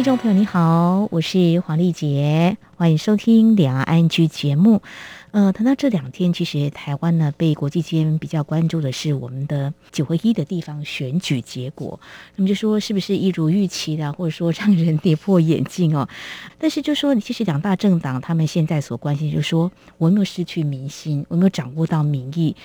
听众朋友你好，我是黄丽杰，欢迎收听《两岸 ING》节目。呃，谈到这两天，其实台湾呢被国际间比较关注的是我们的九合一的地方选举结果。那么就说是不是一如预期的，或者说让人跌破眼镜哦？但是就说，其实两大政党他们现在所关心，就是说我有没有失去民心，我有没有掌握到民意？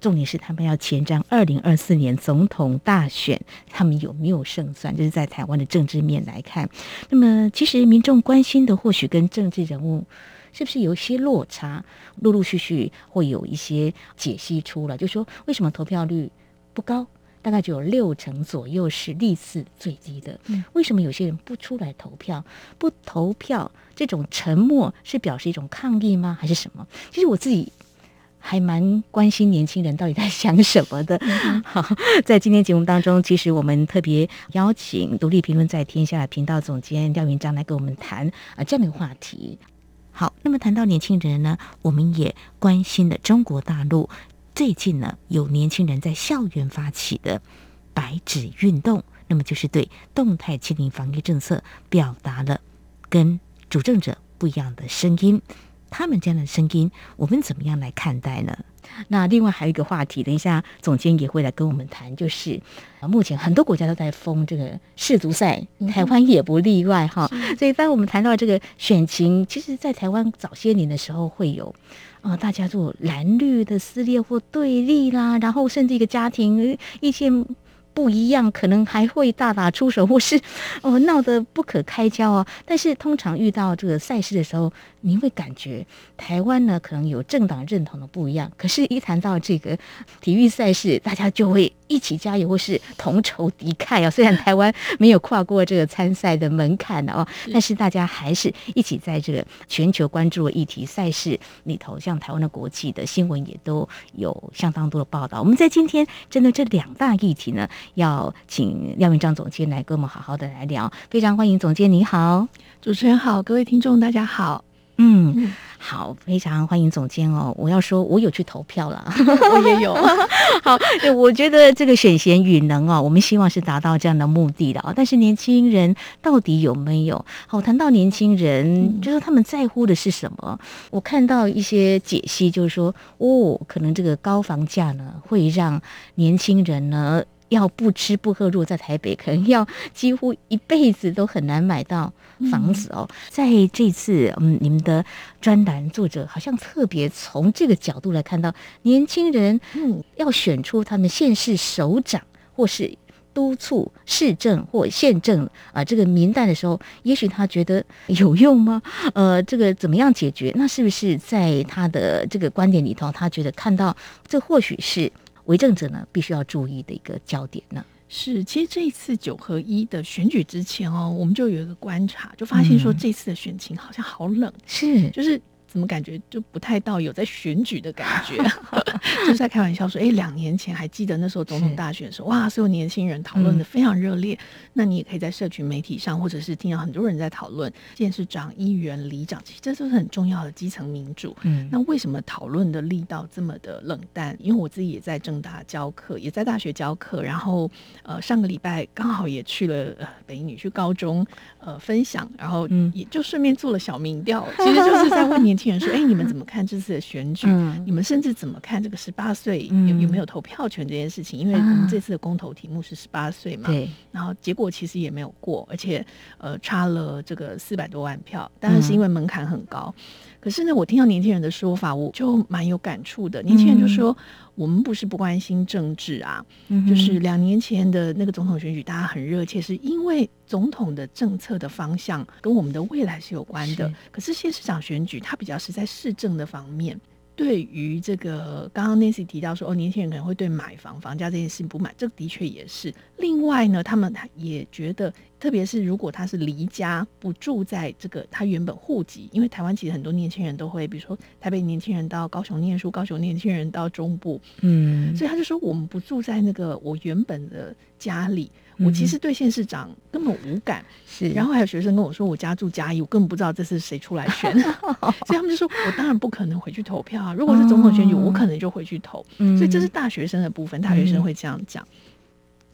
重点是他们要前瞻二零二四年总统大选，他们有没有胜算？就是在台湾的政治面来看，那么其实民众关心的或许跟政治人物。是不是有一些落差？陆陆续续会有一些解析出来，就说为什么投票率不高，大概只有六成左右是历次最低的。为什么有些人不出来投票？不投票这种沉默是表示一种抗议吗？还是什么？其实我自己还蛮关心年轻人到底在想什么的。好，在今天节目当中，其实我们特别邀请独立评论在天下的频道总监廖云章来跟我们谈啊这样的一个话题。好，那么谈到年轻人呢，我们也关心了中国大陆最近呢有年轻人在校园发起的“白纸运动”，那么就是对动态清零防疫政策表达了跟主政者不一样的声音。他们这样的声音，我们怎么样来看待呢？那另外还有一个话题，等一下总监也会来跟我们谈，就是啊，目前很多国家都在封这个世足赛，台湾也不例外哈。所以当我们谈到这个选情，其实，在台湾早些年的时候会有啊，大家做蓝绿的撕裂或对立啦，然后甚至一个家庭意见不一样，可能还会大打出手，或是 哦闹得不可开交哦。但是通常遇到这个赛事的时候，你会感觉台湾呢，可能有政党认同的不一样，可是，一谈到这个体育赛事，大家就会一起加油，或是同仇敌忾啊。虽然台湾没有跨过这个参赛的门槛哦，但是大家还是一起在这个全球关注的议题赛事里头，像台湾的国际的新闻也都有相当多的报道。我们在今天针对这两大议题呢，要请廖云章总监来跟我们好好的来聊。非常欢迎总监，你好，主持人好，各位听众大家好。嗯，好，非常欢迎总监哦。我要说，我有去投票了，我也有。好，我觉得这个选贤与能哦，我们希望是达到这样的目的的啊。但是年轻人到底有没有？好，谈到年轻人，就是他们在乎的是什么？我看到一些解析，就是说，哦，可能这个高房价呢，会让年轻人呢。要不吃不喝，如果在台北，可能要几乎一辈子都很难买到房子哦。在这次，嗯，你们的专栏作者好像特别从这个角度来看到年轻人，嗯，要选出他们县市首长或是督促市政或县政啊这个名单的时候，也许他觉得有用吗？呃，这个怎么样解决？那是不是在他的这个观点里头，他觉得看到这或许是？为政者呢，必须要注意的一个焦点呢，是其实这一次九合一的选举之前哦，我们就有一个观察，就发现说这次的选情好像好冷，嗯、是。就是。怎么感觉就不太到有在选举的感觉？就是在开玩笑说，哎，两年前还记得那时候总统大选的时候，哇，所有年轻人讨论的非常热烈。嗯、那你也可以在社群媒体上，或者是听到很多人在讨论县市长、议员、里长，其实这都是很重要的基层民主。嗯，那为什么讨论的力道这么的冷淡？因为我自己也在政大教课，也在大学教课，然后呃，上个礼拜刚好也去了呃北一女去高中呃分享，然后也就顺便做了小民调，嗯、其实就是在问年。听人说：“哎，你们怎么看这次的选举？嗯、你们甚至怎么看这个十八岁有有没有投票权这件事情？因为我们这次的公投题目是十八岁嘛，对。然后结果其实也没有过，而且呃差了这个四百多万票，当然是因为门槛很高。嗯、可是呢，我听到年轻人的说法，我就蛮有感触的。年轻人就说。嗯”我们不是不关心政治啊，嗯、就是两年前的那个总统选举，大家很热切，是因为总统的政策的方向跟我们的未来是有关的。是可是县市长选举，它比较是在市政的方面。对于这个，刚刚 Nancy 提到说，哦，年轻人可能会对买房、房价这件事情不满，这的确也是。另外呢，他们也觉得，特别是如果他是离家不住在这个他原本户籍，因为台湾其实很多年轻人都会，比如说台北年轻人到高雄念书，高雄年轻人到中部，嗯，所以他就说，我们不住在那个我原本的家里。我其实对县市长根本无感。是，然后还有学生跟我说，我家住嘉义，我根本不知道这是谁出来选，所以他们就说我当然不可能回去投票啊。如果是总统选举，我可能就回去投。所以这是大学生的部分，大学生会这样讲。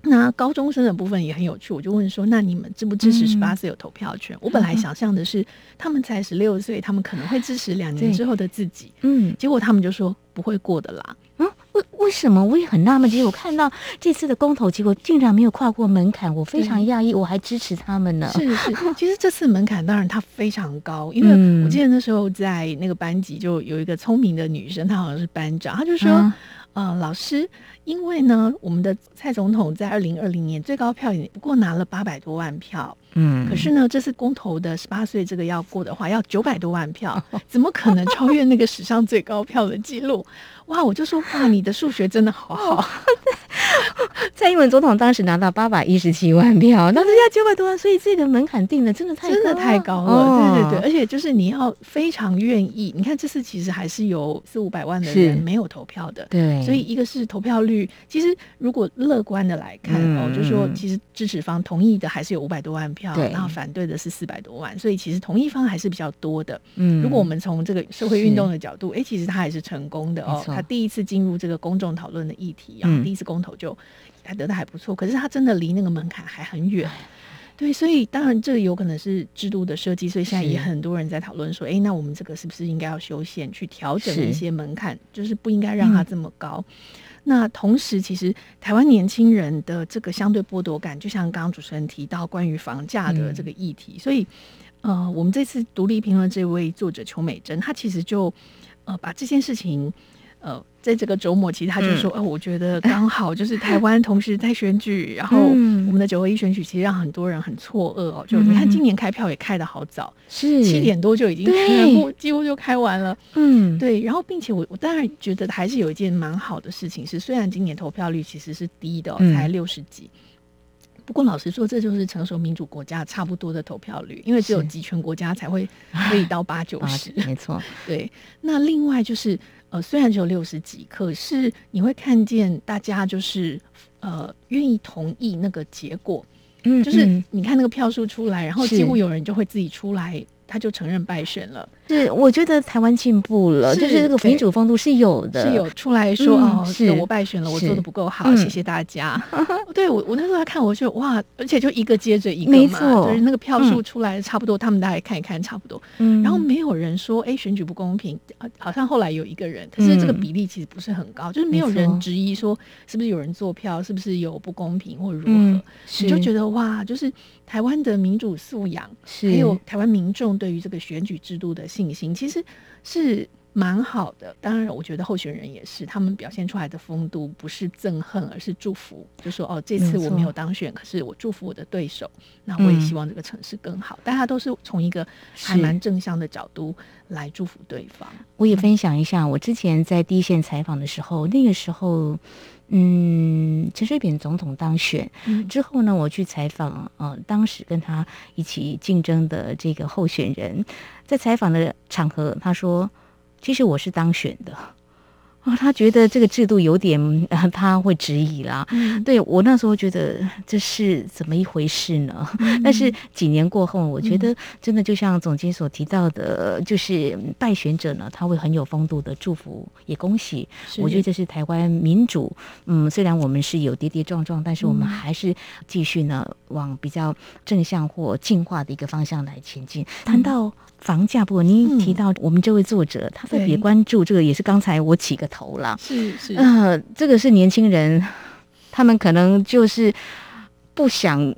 那高中生的部分也很有趣，我就问说：那你们支不支持十八岁有投票权？嗯、我本来想象的是，他们才十六岁，他们可能会支持两年之后的自己。嗯，结果他们就说不会过的啦。嗯，为为什么？我也很纳闷。其实我看到这次的公投结果竟然没有跨过门槛，我非常讶异，我还支持他们呢。是是，其实这次门槛当然它非常高，因为我记得那时候在那个班级就有一个聪明的女生，她好像是班长，她就说。嗯呃，老师，因为呢，我们的蔡总统在二零二零年最高票也不过拿了八百多万票，嗯，可是呢，这次公投的十八岁这个要过的话，要九百多万票，怎么可能超越那个史上最高票的记录？哇，我就说哇，你的数学真的好好。蔡英文总统当时拿到八百一十七万票，那人家九百多万，所以这个门槛定的真的太高，真的太高了。哦、对对对，而且就是你要非常愿意。你看这次其实还是有四五百万的人没有投票的，对。所以一个是投票率，其实如果乐观的来看、嗯、哦，就是说其实支持方同意的还是有五百多万票，对然后反对的是四百多万，所以其实同意方还是比较多的。嗯，如果我们从这个社会运动的角度，哎是，其实他还是成功的哦。他第一次进入这个公众讨论的议题，然后第一次公投就。还得的还不错，可是他真的离那个门槛还很远，对，所以当然这个有可能是制度的设计，所以现在也很多人在讨论说，哎，那我们这个是不是应该要修宪去调整一些门槛，是就是不应该让它这么高。嗯、那同时，其实台湾年轻人的这个相对剥夺感，就像刚刚主持人提到关于房价的这个议题，嗯、所以呃，我们这次独立评论这位作者邱美珍，他其实就呃把这件事情。呃，在这个周末，其实他就说，呃，我觉得刚好就是台湾同时在选举，然后我们的九合一选举，其实让很多人很错愕哦。就你看，今年开票也开的好早，是七点多就已经全部几乎就开完了。嗯，对。然后，并且我我当然觉得还是有一件蛮好的事情是，虽然今年投票率其实是低的，才六十几，不过老实说，这就是成熟民主国家差不多的投票率，因为只有集权国家才会可以到八九十。没错，对。那另外就是。呃，虽然只有六十几，可是你会看见大家就是呃愿意同意那个结果，嗯，就是你看那个票数出来，然后几乎有人就会自己出来。他就承认败选了，是我觉得台湾进步了，是就是这个民主风度是有的，是有出来说、嗯、哦，是我败选了，我做的不够好，嗯、谢谢大家。对我，我那时候在看，我就哇，而且就一个接着一个嘛，就是那个票数出来差不多，嗯、他们大概看一看差不多，嗯，然后没有人说哎选举不公平，好像后来有一个人，可是这个比例其实不是很高，嗯、就是没有人质疑说是不是有人做票，是不是有不公平或如何，嗯、你就觉得哇，就是。台湾的民主素养，是。还有台湾民众对于这个选举制度的信心，其实是蛮好的。当然，我觉得候选人也是，他们表现出来的风度不是憎恨，而是祝福。就说哦，这次我没有当选，可是我祝福我的对手。那我也希望这个城市更好。嗯、大家都是从一个还蛮正向的角度来祝福对方。我也分享一下，我之前在第一线采访的时候，那个时候。嗯，陈水扁总统当选之后呢，我去采访，呃，当时跟他一起竞争的这个候选人，在采访的场合，他说：“其实我是当选的。”哦，他觉得这个制度有点，呃、他会质疑啦。嗯、对我那时候觉得这是怎么一回事呢？嗯、但是几年过后，我觉得真的就像总监所提到的，嗯、就是败选者呢，他会很有风度的祝福，也恭喜。我觉得这是台湾民主。嗯，虽然我们是有跌跌撞撞，但是我们还是继续呢往比较正向或进化的一个方向来前进。谈、嗯、到。房价不过，您提到我们这位作者，嗯、他特别关注这个，也是刚才我起个头了。是是，呃，这个是年轻人，他们可能就是不想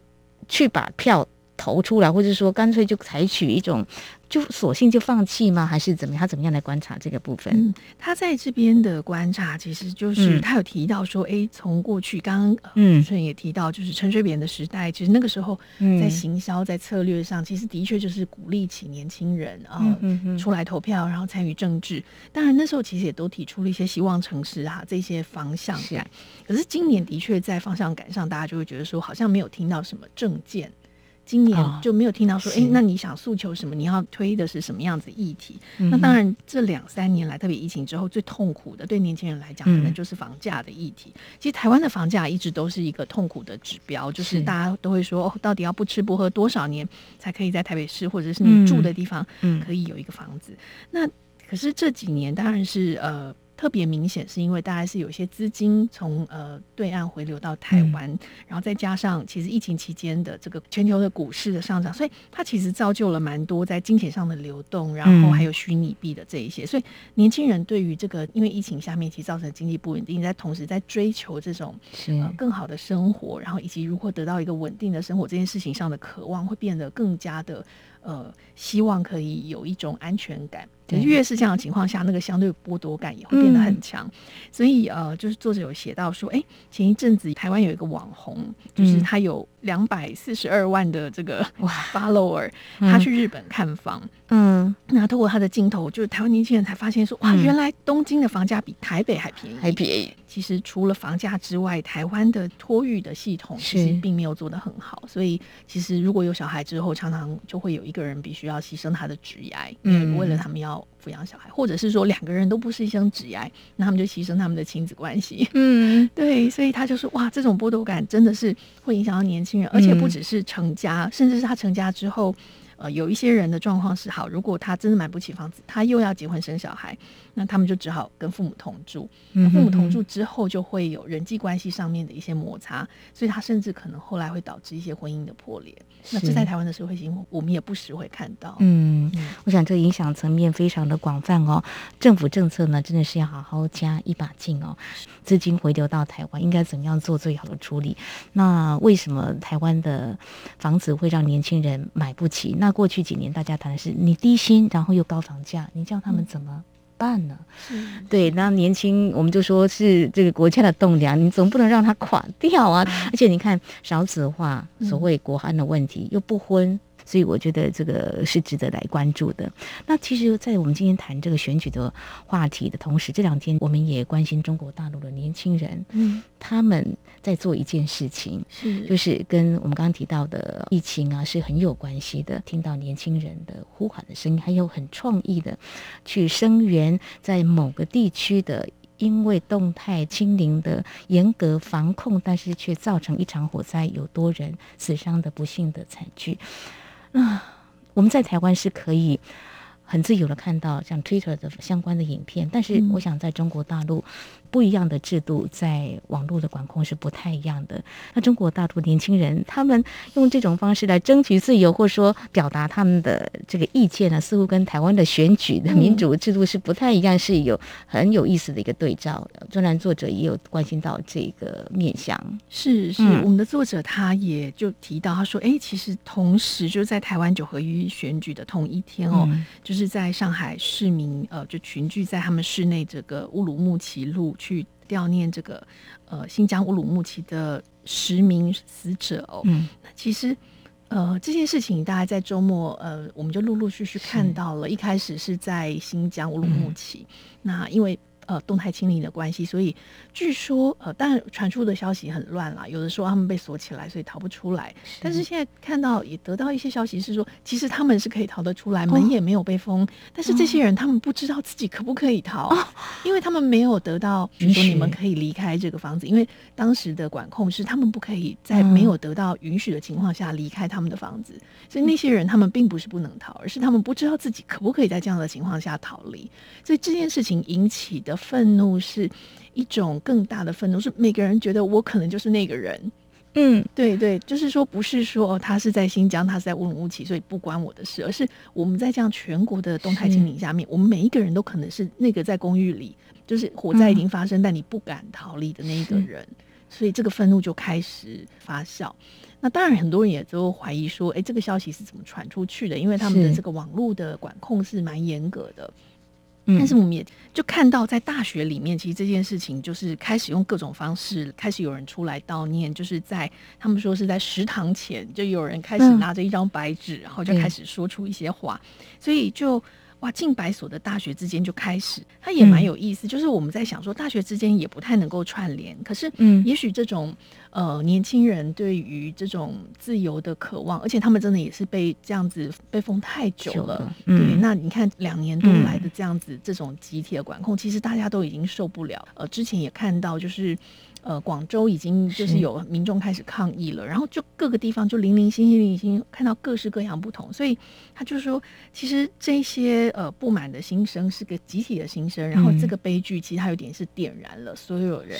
去把票投出来，或者说干脆就采取一种。就索性就放弃吗？还是怎么样？他怎么样来观察这个部分？嗯，他在这边的观察，其实就是他有提到说，哎、嗯，从过去刚刚嗯，主持人也提到，就是陈水扁的时代，其实那个时候在行销在策略上，其实的确就是鼓励起年轻人啊、出来投票，然后参与政治。当然那时候其实也都提出了一些希望城市啊这些方向感。是可是今年的确在方向感上，大家就会觉得说，好像没有听到什么政见。今年就没有听到说，哎、哦，那你想诉求什么？你要推的是什么样子议题？嗯、那当然，这两三年来，特别疫情之后，最痛苦的对年轻人来讲，可能就是房价的议题。嗯、其实台湾的房价一直都是一个痛苦的指标，就是大家都会说，哦，到底要不吃不喝多少年才可以在台北市或者是你住的地方可以有一个房子？那可是这几年当然是呃。特别明显，是因为大概是有些资金从呃对岸回流到台湾，嗯、然后再加上其实疫情期间的这个全球的股市的上涨，所以它其实造就了蛮多在金钱上的流动，然后还有虚拟币的这一些。嗯、所以年轻人对于这个因为疫情下面其实造成经济不稳定，在同时在追求这种呃更好的生活，然后以及如何得到一个稳定的生活这件事情上的渴望，会变得更加的呃希望可以有一种安全感。对。越是这样的情况下，那个相对剥夺感也会变得很强。嗯、所以呃，就是作者有写到说，哎，前一阵子台湾有一个网红，就是他有两百四十二万的这个 follower，哇他去日本看房，嗯，那透过他的镜头，就是台湾年轻人才发现说，哇，原来东京的房价比台北还便宜，还便宜。其实除了房价之外，台湾的托育的系统其实并没有做得很好，所以其实如果有小孩之后，常常就会有一个人必须要牺牲他的职业，嗯，为了他们要抚养小孩，或者是说两个人都不是牺牲职业，那他们就牺牲他们的亲子关系，嗯，对，所以他就说哇，这种剥夺感真的是会影响到年轻人，而且不只是成家，嗯、甚至是他成家之后。呃，有一些人的状况是好，如果他真的买不起房子，他又要结婚生小孩，那他们就只好跟父母同住。那父母同住之后，就会有人际关系上面的一些摩擦，所以他甚至可能后来会导致一些婚姻的破裂。那这在台湾的社会新闻，我们也不时会看到。嗯，嗯我想这影响层面非常的广泛哦。政府政策呢，真的是要好好加一把劲哦。资金回流到台湾，应该怎么样做最好的处理？那为什么台湾的房子会让年轻人买不起？那过去几年大家谈的是你低薪，然后又高房价，你叫他们怎么办呢？嗯、对，那年轻我们就说是这个国家的栋梁，你总不能让它垮掉啊！嗯、而且你看少子化，所谓国安的问题，嗯、又不婚。所以我觉得这个是值得来关注的。那其实，在我们今天谈这个选举的话题的同时，这两天我们也关心中国大陆的年轻人，嗯，他们在做一件事情，是就是跟我们刚刚提到的疫情啊是很有关系的。听到年轻人的呼喊的声音，还有很创意的去声援在某个地区的因为动态清零的严格防控，但是却造成一场火灾，有多人死伤的不幸的惨剧。那，我们在台湾是可以很自由的看到像 Twitter 的相关的影片，但是我想在中国大陆。不一样的制度，在网络的管控是不太一样的。那中国大陆年轻人，他们用这种方式来争取自由，或者说表达他们的这个意见呢，似乎跟台湾的选举的民主制度是不太一样，是有很有意思的一个对照。专栏作者也有关心到这个面向。是是，嗯、我们的作者他也就提到，他说：“哎，其实同时就是在台湾九合一选举的同一天哦，嗯、就是在上海市民呃就群聚在他们市内这个乌鲁木齐路。”去悼念这个呃新疆乌鲁木齐的十名死者哦，嗯，那其实呃这件事情大家在周末呃我们就陆陆续续看到了，一开始是在新疆乌鲁木齐，嗯、那因为。呃，动态清零的关系，所以据说呃，当然传出的消息很乱啦。有的说他们被锁起来，所以逃不出来。是但是现在看到也得到一些消息是说，其实他们是可以逃得出来，哦、门也没有被封。但是这些人他们不知道自己可不可以逃，哦、因为他们没有得到说你们可以离开这个房子，因为当时的管控是他们不可以在没有得到允许的情况下离开他们的房子。嗯、所以那些人他们并不是不能逃，而是他们不知道自己可不可以在这样的情况下逃离。所以这件事情引起的。愤怒是一种更大的愤怒，是每个人觉得我可能就是那个人。嗯，对对，就是说不是说他是在新疆，他是在乌鲁木齐，所以不关我的事，而是我们在这样全国的动态清零下面，我们每一个人都可能是那个在公寓里，就是火灾已经发生，嗯、但你不敢逃离的那一个人，所以这个愤怒就开始发酵。那当然，很多人也都怀疑说，哎，这个消息是怎么传出去的？因为他们的这个网络的管控是蛮严格的。但是我们也就看到，在大学里面，其实这件事情就是开始用各种方式，开始有人出来悼念，就是在他们说是在食堂前，就有人开始拿着一张白纸，然后就开始说出一些话，所以就哇，近百所的大学之间就开始，它也蛮有意思，就是我们在想说，大学之间也不太能够串联，可是嗯，也许这种。呃年轻人对于这种自由的渴望，而且他们真的也是被这样子被封太久了。久了嗯、对，那你看两年多来的这样子、嗯、这种集体的管控，其实大家都已经受不了。呃，之前也看到就是。呃，广州已经就是有民众开始抗议了，然后就各个地方就零零星星、零零星看到各式各样不同，所以他就说，其实这些呃不满的心声是个集体的心声，然后这个悲剧其实它有点是点燃了所有人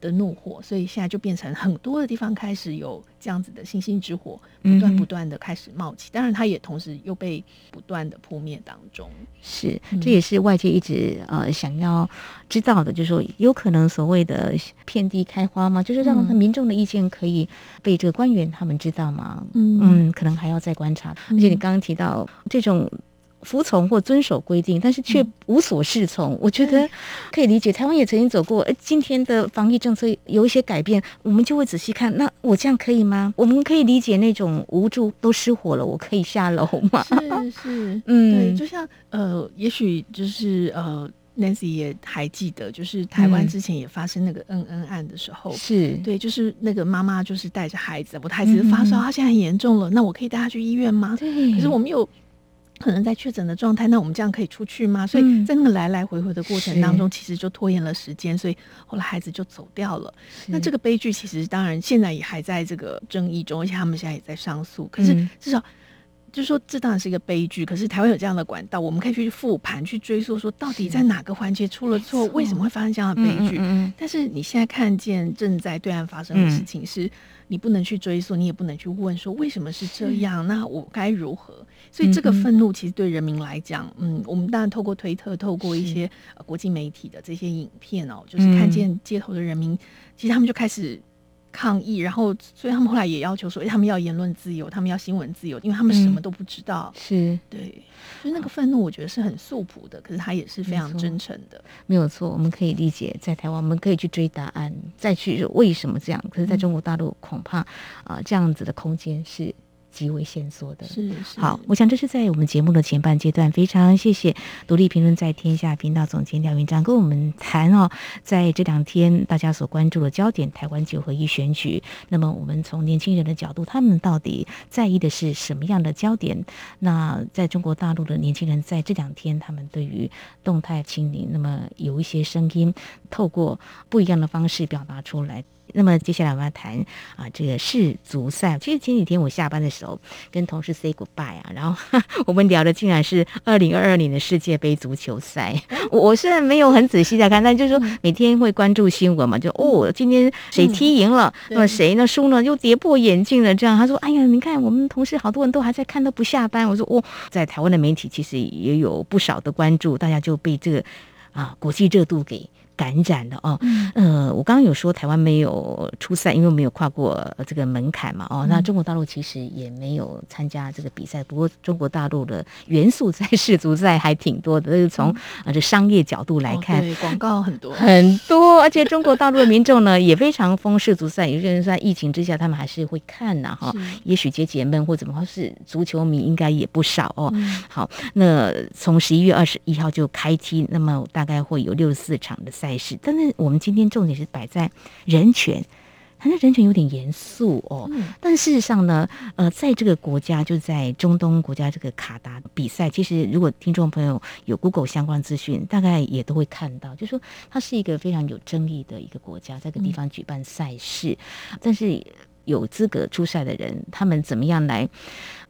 的怒火，所以现在就变成很多的地方开始有这样子的星星之火，不断不断的开始冒起。当然，它也同时又被不断的扑灭当中。是，这也是外界一直呃想要知道的，就是说有可能所谓的遍地开花吗？就是让民众的意见可以被这个官员他们知道吗？嗯嗯，可能还要再观察。而且你刚刚提到这种。服从或遵守规定，但是却无所适从，嗯、我觉得可以理解。台湾也曾经走过，哎，今天的防疫政策有一些改变，我们就会仔细看。那我这样可以吗？我们可以理解那种无助，都失火了，我可以下楼吗？是是，嗯，对，就像呃，也许就是呃，Nancy 也还记得，就是台湾之前也发生那个恩恩案的时候，是、嗯、对，就是那个妈妈就是带着孩子，我的孩子发烧，他现在很严重了，那我可以带他去医院吗？对，可是我们有。可能在确诊的状态，那我们这样可以出去吗？所以在那个来来回回的过程当中，嗯、其实就拖延了时间，所以后来孩子就走掉了。那这个悲剧其实当然现在也还在这个争议中，而且他们现在也在上诉。可是至少、嗯、就是说，这当然是一个悲剧。可是台湾有这样的管道，我们可以去复盘、去追溯，说到底在哪个环节出了错，为什么会发生这样的悲剧？但是你现在看见正在对岸发生的事情是。嗯你不能去追溯，你也不能去问说为什么是这样，那我该如何？所以这个愤怒其实对人民来讲，嗯，我们当然透过推特，透过一些国际媒体的这些影片哦，就是看见街头的人民，其实他们就开始。抗议，然后所以他们后来也要求说，他们要言论自由，他们要新闻自由，因为他们什么都不知道。嗯、是对，所以那个愤怒，我觉得是很素朴的，可是他也是非常真诚的。没有错，我们可以理解，在台湾我们可以去追答案，再去为什么这样。可是在中国大陆，恐怕啊、嗯呃，这样子的空间是。极为线索的，是是好，我想这是在我们节目的前半阶段，非常谢谢独立评论在天下频道总监廖云章跟我们谈哦，在这两天大家所关注的焦点，台湾九合一选举。那么我们从年轻人的角度，他们到底在意的是什么样的焦点？那在中国大陆的年轻人在这两天，他们对于动态清零，那么有一些声音透过不一样的方式表达出来。那么接下来我们要谈啊，这个世足赛。其实前几天我下班的时候跟同事 say goodbye 啊，然后我们聊的竟然是二零二二年的世界杯足球赛。我虽然没有很仔细在看，但就是说每天会关注新闻嘛，就哦，今天谁踢赢了，那么谁呢输呢，又跌破眼镜了。这样他说，哎呀，你看我们同事好多人都还在看，都不下班。我说哦，在台湾的媒体其实也有不少的关注，大家就被这个啊国际热度给。感染的哦，呃，我刚刚有说台湾没有初赛，因为没有跨过这个门槛嘛，哦，那中国大陆其实也没有参加这个比赛。不过中国大陆的元素在世足赛还挺多的，就是从啊这商业角度来看，广告很多。很多，而且中国大陆的民众呢也非常疯世足赛，有些人说在疫情之下他们还是会看呐，哈，也许解解闷或怎么说是足球迷应该也不少哦。嗯、好，那从十一月二十一号就开踢，那么大概会有六十四场的赛。是，但是我们今天重点是摆在人权，反正人权有点严肃哦。嗯、但事实上呢，呃，在这个国家，就在中东国家这个卡达比赛，其实如果听众朋友有 Google 相关资讯，大概也都会看到，就是说它是一个非常有争议的一个国家，在这个地方举办赛事，嗯、但是有资格出赛的人，他们怎么样来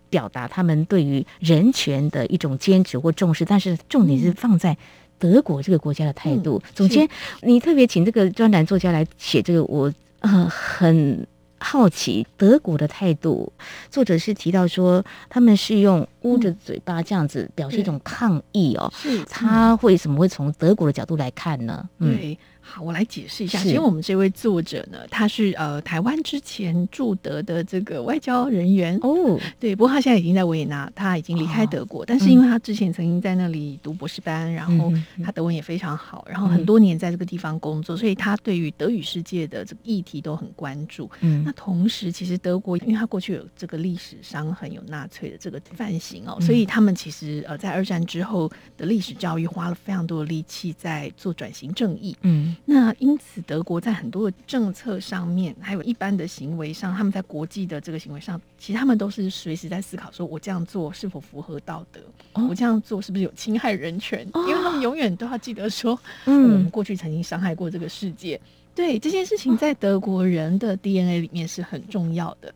表达他们对于人权的一种坚持或重视？但是重点是放在。德国这个国家的态度，总监，你特别请这个专栏作家来写这个，我呃很好奇德国的态度。作者是提到说，他们是用捂着嘴巴这样子表示一种抗议哦，是他会怎么会从德国的角度来看呢？嗯。对好，我来解释一下。其实我们这位作者呢，他是呃台湾之前驻德的这个外交人员哦，对。不过他现在已经在维也纳，他已经离开德国。哦、但是因为他之前曾经在那里读博士班，嗯、然后他德文也非常好，然后很多年在这个地方工作，嗯、所以他对于德语世界的这个议题都很关注。嗯，那同时其实德国，因为他过去有这个历史伤痕，有纳粹的这个犯行哦，所以他们其实呃在二战之后的历史教育花了非常多的力气在做转型正义。嗯，那因此德国在很多的政策上面，还有一般的行为上，他们在国际的这个行为上，其实他们都是随时在思考：说我这样做是否符合道德？哦、我这样做是不是有侵害人权？哦、因为他们永远都要记得说，嗯，我们过去曾经伤害过这个世界。对这件事情，在德国人的 DNA 里面是很重要的。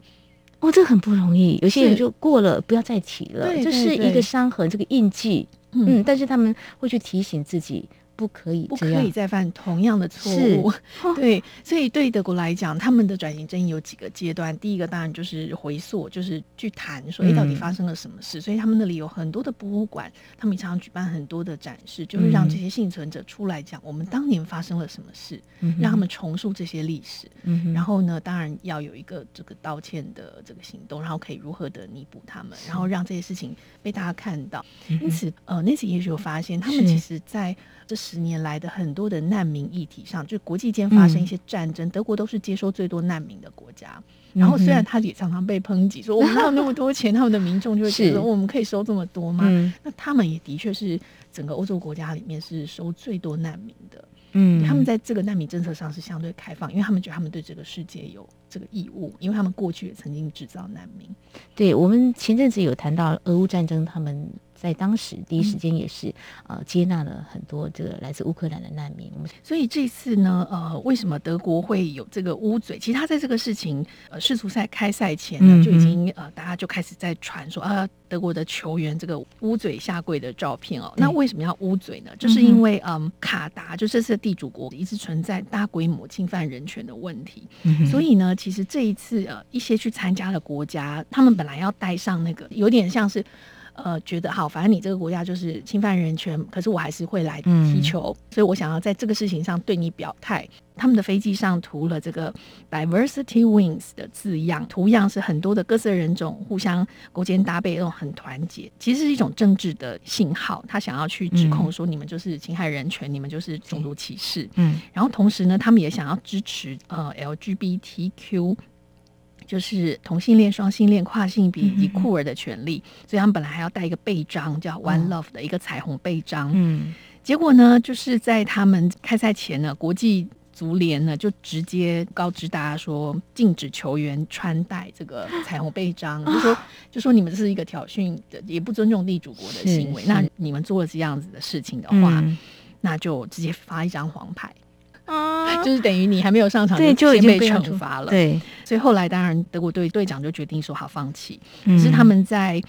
哦，这很不容易。有些人就过了，不要再提了，对这是一个伤痕，这个印记。嗯，但是他们会去提醒自己。不可以，不可以再犯同样的错误。对，所以对德国来讲，他们的转型正义有几个阶段。第一个当然就是回溯，就是去谈说，哎、嗯，到底发生了什么事？所以他们那里有很多的博物馆，他们常常举办很多的展示，就是让这些幸存者出来讲，我们当年发生了什么事，嗯、让他们重述这些历史。嗯、然后呢，当然要有一个这个道歉的这个行动，然后可以如何的弥补他们，然后让这些事情被大家看到。嗯、因此，呃，那次也许有发现，他们其实在这十年来的很多的难民议题上，就国际间发生一些战争，嗯、德国都是接收最多难民的国家。然后虽然他也常常被抨击，说我们哪有 那么多钱，他们的民众就会觉得我们可以收这么多吗？嗯、那他们也的确是整个欧洲国家里面是收最多难民的。嗯，他们在这个难民政策上是相对开放，因为他们觉得他们对这个世界有这个义务，因为他们过去也曾经制造难民。对，我们前阵子有谈到俄乌战争，他们。在当时第一时间也是呃接纳了很多这个来自乌克兰的难民，所以这次呢呃为什么德国会有这个乌嘴？其实他在这个事情呃世足赛开赛前呢就已经呃大家就开始在传说啊德国的球员这个乌嘴下跪的照片哦。那为什么要乌嘴呢？就是因为嗯卡达就这次的地主国一直存在大规模侵犯人权的问题，所以呢其实这一次呃一些去参加的国家，他们本来要带上那个有点像是。呃，觉得好，反正你这个国家就是侵犯人权，可是我还是会来踢球，嗯、所以我想要在这个事情上对你表态。他们的飞机上涂了这个 “diversity wings” 的字样，图样是很多的各色人种互相勾肩搭背，那种很团结，其实是一种政治的信号。他想要去指控说你们就是侵害人权，嗯、你们就是种族歧视。嗯，然后同时呢，他们也想要支持呃 LGBTQ。就是同性恋、双性恋、跨性别以及酷儿的权利，嗯、所以他们本来还要带一个背章，叫 One Love 的一个彩虹背章。嗯，结果呢，就是在他们开赛前呢，国际足联呢就直接告知大家说，禁止球员穿戴这个彩虹背章，就说就说你们这是一个挑衅的，也不尊重地主国的行为。那你们做了这样子的事情的话，嗯、那就直接发一张黄牌。啊，就是等于你还没有上场，对，就已经被惩罚了。对，所以后来当然德国队队长就决定说好放弃。可是他们在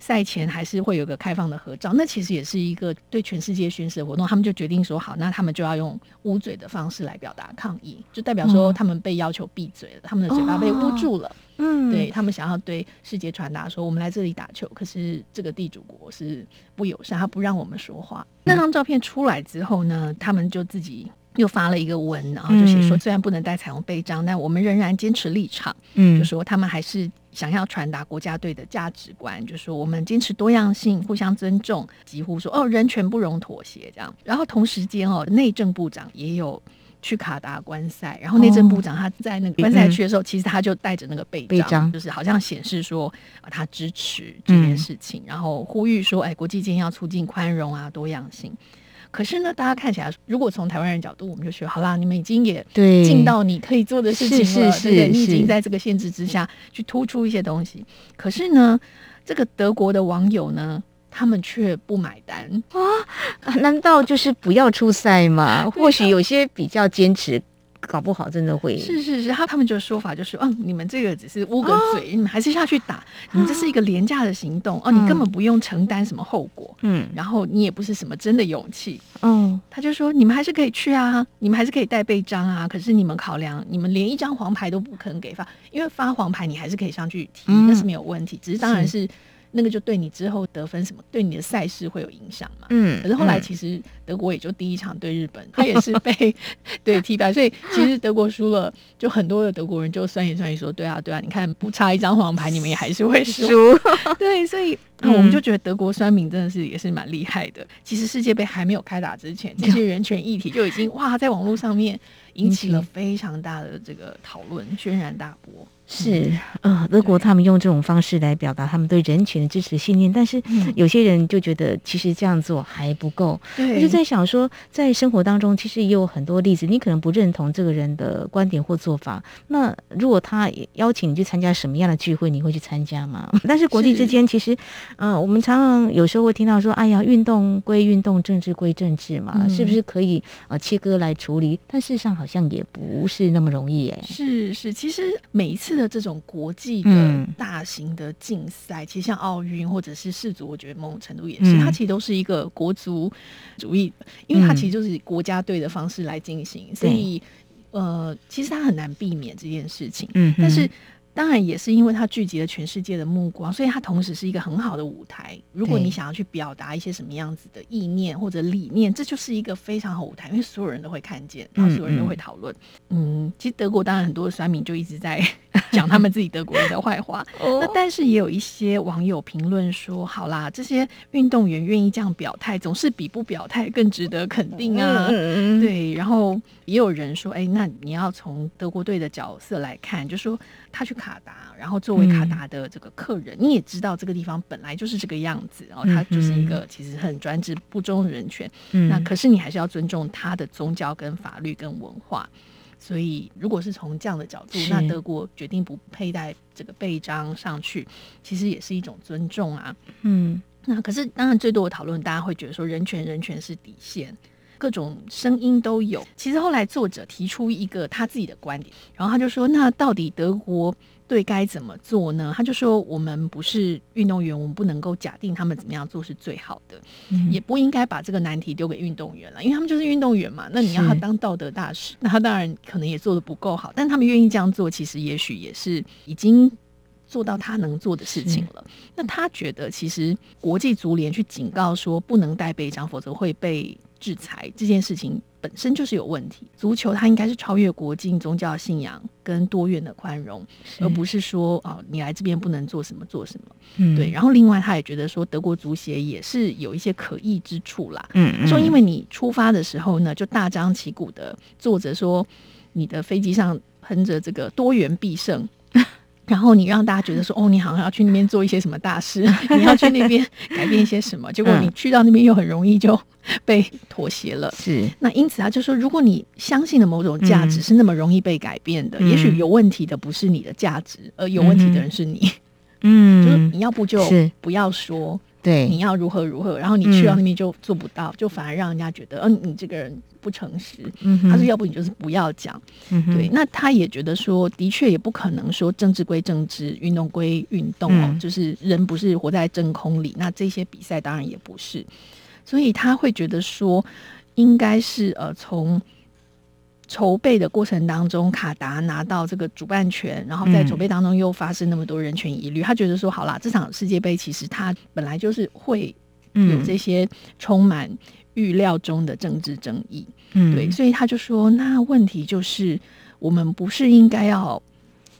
赛前还是会有个开放的合照，那其实也是一个对全世界宣示的活动。他们就决定说好，那他们就要用捂嘴的方式来表达抗议，就代表说他们被要求闭嘴了，他们的嘴巴被捂住了。嗯，对，他们想要对世界传达说，我们来这里打球，可是这个地主国是不友善，他不让我们说话。那张照片出来之后呢，他们就自己。又发了一个文，然后就写说，虽然不能带彩虹背章，嗯、但我们仍然坚持立场。嗯，就说他们还是想要传达国家队的价值观，就说我们坚持多样性，互相尊重，几乎说哦，人权不容妥协这样。然后同时间哦，内政部长也有去卡达观赛，然后内政部长他在那个观赛区的时候，哦、其实他就带着那个背章，章就是好像显示说啊他支持这件事情，嗯、然后呼吁说，哎，国际间要促进宽容啊，多样性。可是呢，大家看起来，如果从台湾人角度，我们就觉得好啦，你们已经也尽到你可以做的事情了，对不对？你已经在这个限制之下去突出一些东西。可是呢，这个德国的网友呢，他们却不买单啊？难道就是不要出赛吗？或许有些比较坚持。搞不好真的会是是是，他他们就说法就是，嗯，你们这个只是捂个嘴，哦、你们还是下去打，你们这是一个廉价的行动，嗯、哦，你根本不用承担什么后果，嗯，然后你也不是什么真的勇气，嗯，他就说你们还是可以去啊，你们还是可以带备章啊，可是你们考量，你们连一张黄牌都不肯给发，因为发黄牌你还是可以上去踢，那、嗯、是没有问题，只是当然是。那个就对你之后得分什么，对你的赛事会有影响嘛？嗯，可是后来其实德国也就第一场对日本，他也是被 对踢败，所以其实德国输了，就很多的德国人就酸言酸语说，对啊对啊，你看不差一张黄牌，你们也还是会输。对，所以我们就觉得德国酸民真的是也是蛮厉害的。其实世界杯还没有开打之前，这些人权议题就已经哇，在网络上面引起了非常大的这个讨论，轩然大波。是，呃，德国他们用这种方式来表达他们对人权的支持信念，但是有些人就觉得其实这样做还不够。我就在想说，在生活当中其实也有很多例子，你可能不认同这个人的观点或做法，那如果他邀请你去参加什么样的聚会，你会去参加吗？但是国际之间其实，嗯、呃，我们常常有时候会听到说，哎呀，运动归运动，政治归政治嘛，嗯、是不是可以呃切割来处理？但事实上好像也不是那么容易哎。是是，其实每一次。的这种国际的大型的竞赛，嗯、其实像奥运或者是世足，我觉得某种程度也是，嗯、它其实都是一个国足主义，因为它其实就是以国家队的方式来进行，嗯、所以呃，其实它很难避免这件事情。嗯，但是。当然也是因为它聚集了全世界的目光，所以它同时是一个很好的舞台。如果你想要去表达一些什么样子的意念或者理念，这就是一个非常好舞台，因为所有人都会看见，然后所有人都会讨论。嗯，嗯，其实德国当然很多的酸民就一直在 讲他们自己德国人的坏话。那但是也有一些网友评论说：“好啦，这些运动员愿意这样表态，总是比不表态更值得肯定啊。”对。然后也有人说：“哎，那你要从德国队的角色来看，就说他去。”卡达，然后作为卡达的这个客人，嗯、你也知道这个地方本来就是这个样子，然后他就是一个其实很专制、不尊重人权。嗯、那可是你还是要尊重他的宗教、跟法律、跟文化。所以，如果是从这样的角度，那德国决定不佩戴这个背章上去，其实也是一种尊重啊。嗯，那可是当然最多的讨论，大家会觉得说人权，人权是底线。各种声音都有。其实后来作者提出一个他自己的观点，然后他就说：“那到底德国队该怎么做呢？”他就说：“我们不是运动员，我们不能够假定他们怎么样做是最好的，嗯、也不应该把这个难题丢给运动员了，因为他们就是运动员嘛。那你要他当道德大使，那他当然可能也做的不够好，但他们愿意这样做，其实也许也是已经做到他能做的事情了。那他觉得，其实国际足联去警告说不能带臂章，否则会被。”制裁这件事情本身就是有问题。足球它应该是超越国境、宗教信仰跟多元的宽容，而不是说啊，你来这边不能做什么做什么。嗯，对。然后另外他也觉得说，德国足协也是有一些可疑之处啦。嗯，嗯，说因为你出发的时候呢，就大张旗鼓的坐着说，你的飞机上喷着这个多元必胜。然后你让大家觉得说，哦，你好像要去那边做一些什么大事，你要去那边改变一些什么，结果你去到那边又很容易就被妥协了。是，那因此他就说，如果你相信的某种价值是那么容易被改变的，嗯、也许有问题的不是你的价值，而有问题的人是你。嗯，就是你要不就不要说。对，你要如何如何，然后你去到那边就做不到，嗯、就反而让人家觉得，嗯、呃，你这个人不诚实。嗯、他说，要不你就是不要讲。嗯、对，那他也觉得说，的确也不可能说政治归政治，运动归运动哦，嗯、就是人不是活在真空里。那这些比赛当然也不是，所以他会觉得说，应该是呃从。筹备的过程当中，卡达拿到这个主办权，然后在筹备当中又发生那么多人权疑虑，嗯、他觉得说好啦，这场世界杯其实他本来就是会有这些充满预料中的政治争议，嗯，对，所以他就说，那问题就是我们不是应该要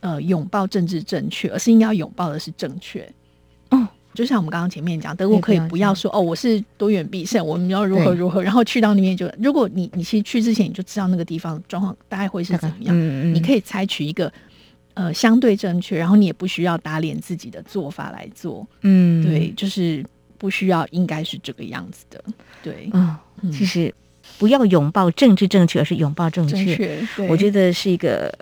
呃拥抱政治正确，而是应该要拥抱的是正确。就像我们刚刚前面讲，德国可以不要说哦，我是多远必胜，我们要如何如何，然后去到那边就，如果你你其实去之前你就知道那个地方状况大概会是怎么样，嗯嗯。你可以采取一个呃相对正确，然后你也不需要打脸自己的做法来做，嗯，对，就是不需要应该是这个样子的，对，嗯，其实不要拥抱政治正确，而是拥抱正确，正确，我觉得是一个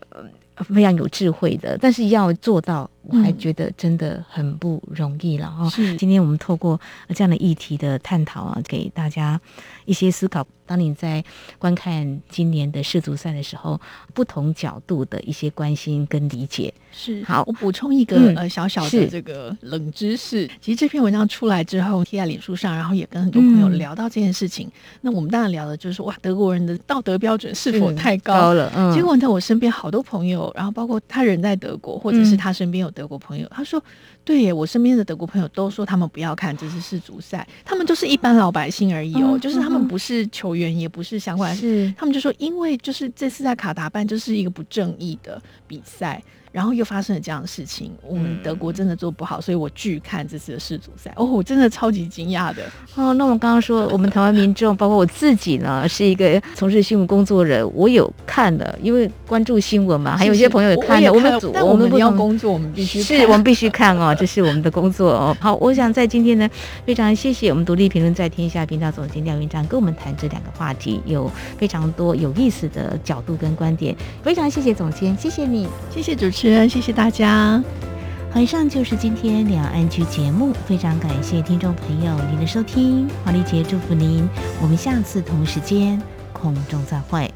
非常有智慧的，但是要做到。我还觉得真的很不容易了哈。是，今天我们透过这样的议题的探讨啊，给大家一些思考。当你在观看今年的世足赛的时候，不同角度的一些关心跟理解是好。我补充一个呃小小的这个冷知识，嗯、其实这篇文章出来之后贴在脸书上，然后也跟很多朋友聊到这件事情。嗯、那我们当然聊的就是说，哇，德国人的道德标准是否太高，高了？嗯。结果在我身边好多朋友，然后包括他人在德国，或者是他身边有。德国朋友他说：“对耶，我身边的德国朋友都说他们不要看这是世足赛，他们就是一般老百姓而已哦，嗯、就是他们不是球员，也不是相关，是。他们就说，因为就是这次在卡达办就是一个不正义的比赛。”然后又发生了这样的事情，我们德国真的做不好，所以我拒看这次的世足赛。哦，我真的超级惊讶的。哦，那我们刚刚说，我们台湾民众，包括我自己呢，是一个从事新闻工作人，我有看的，因为关注新闻嘛，还有一些朋友也看的。我，们组，我们不要工作，我们必须是我们必须看哦，这是我们的工作哦。好，我想在今天呢，非常谢谢我们独立评论在天下频道总监廖云章跟我们谈这两个话题，有非常多有意思的角度跟观点。非常谢谢总监，谢谢你，谢谢主持谢谢大家。好，以上就是今天两岸剧节目，非常感谢听众朋友您的收听，黄丽杰祝福您，我们下次同时间空中再会。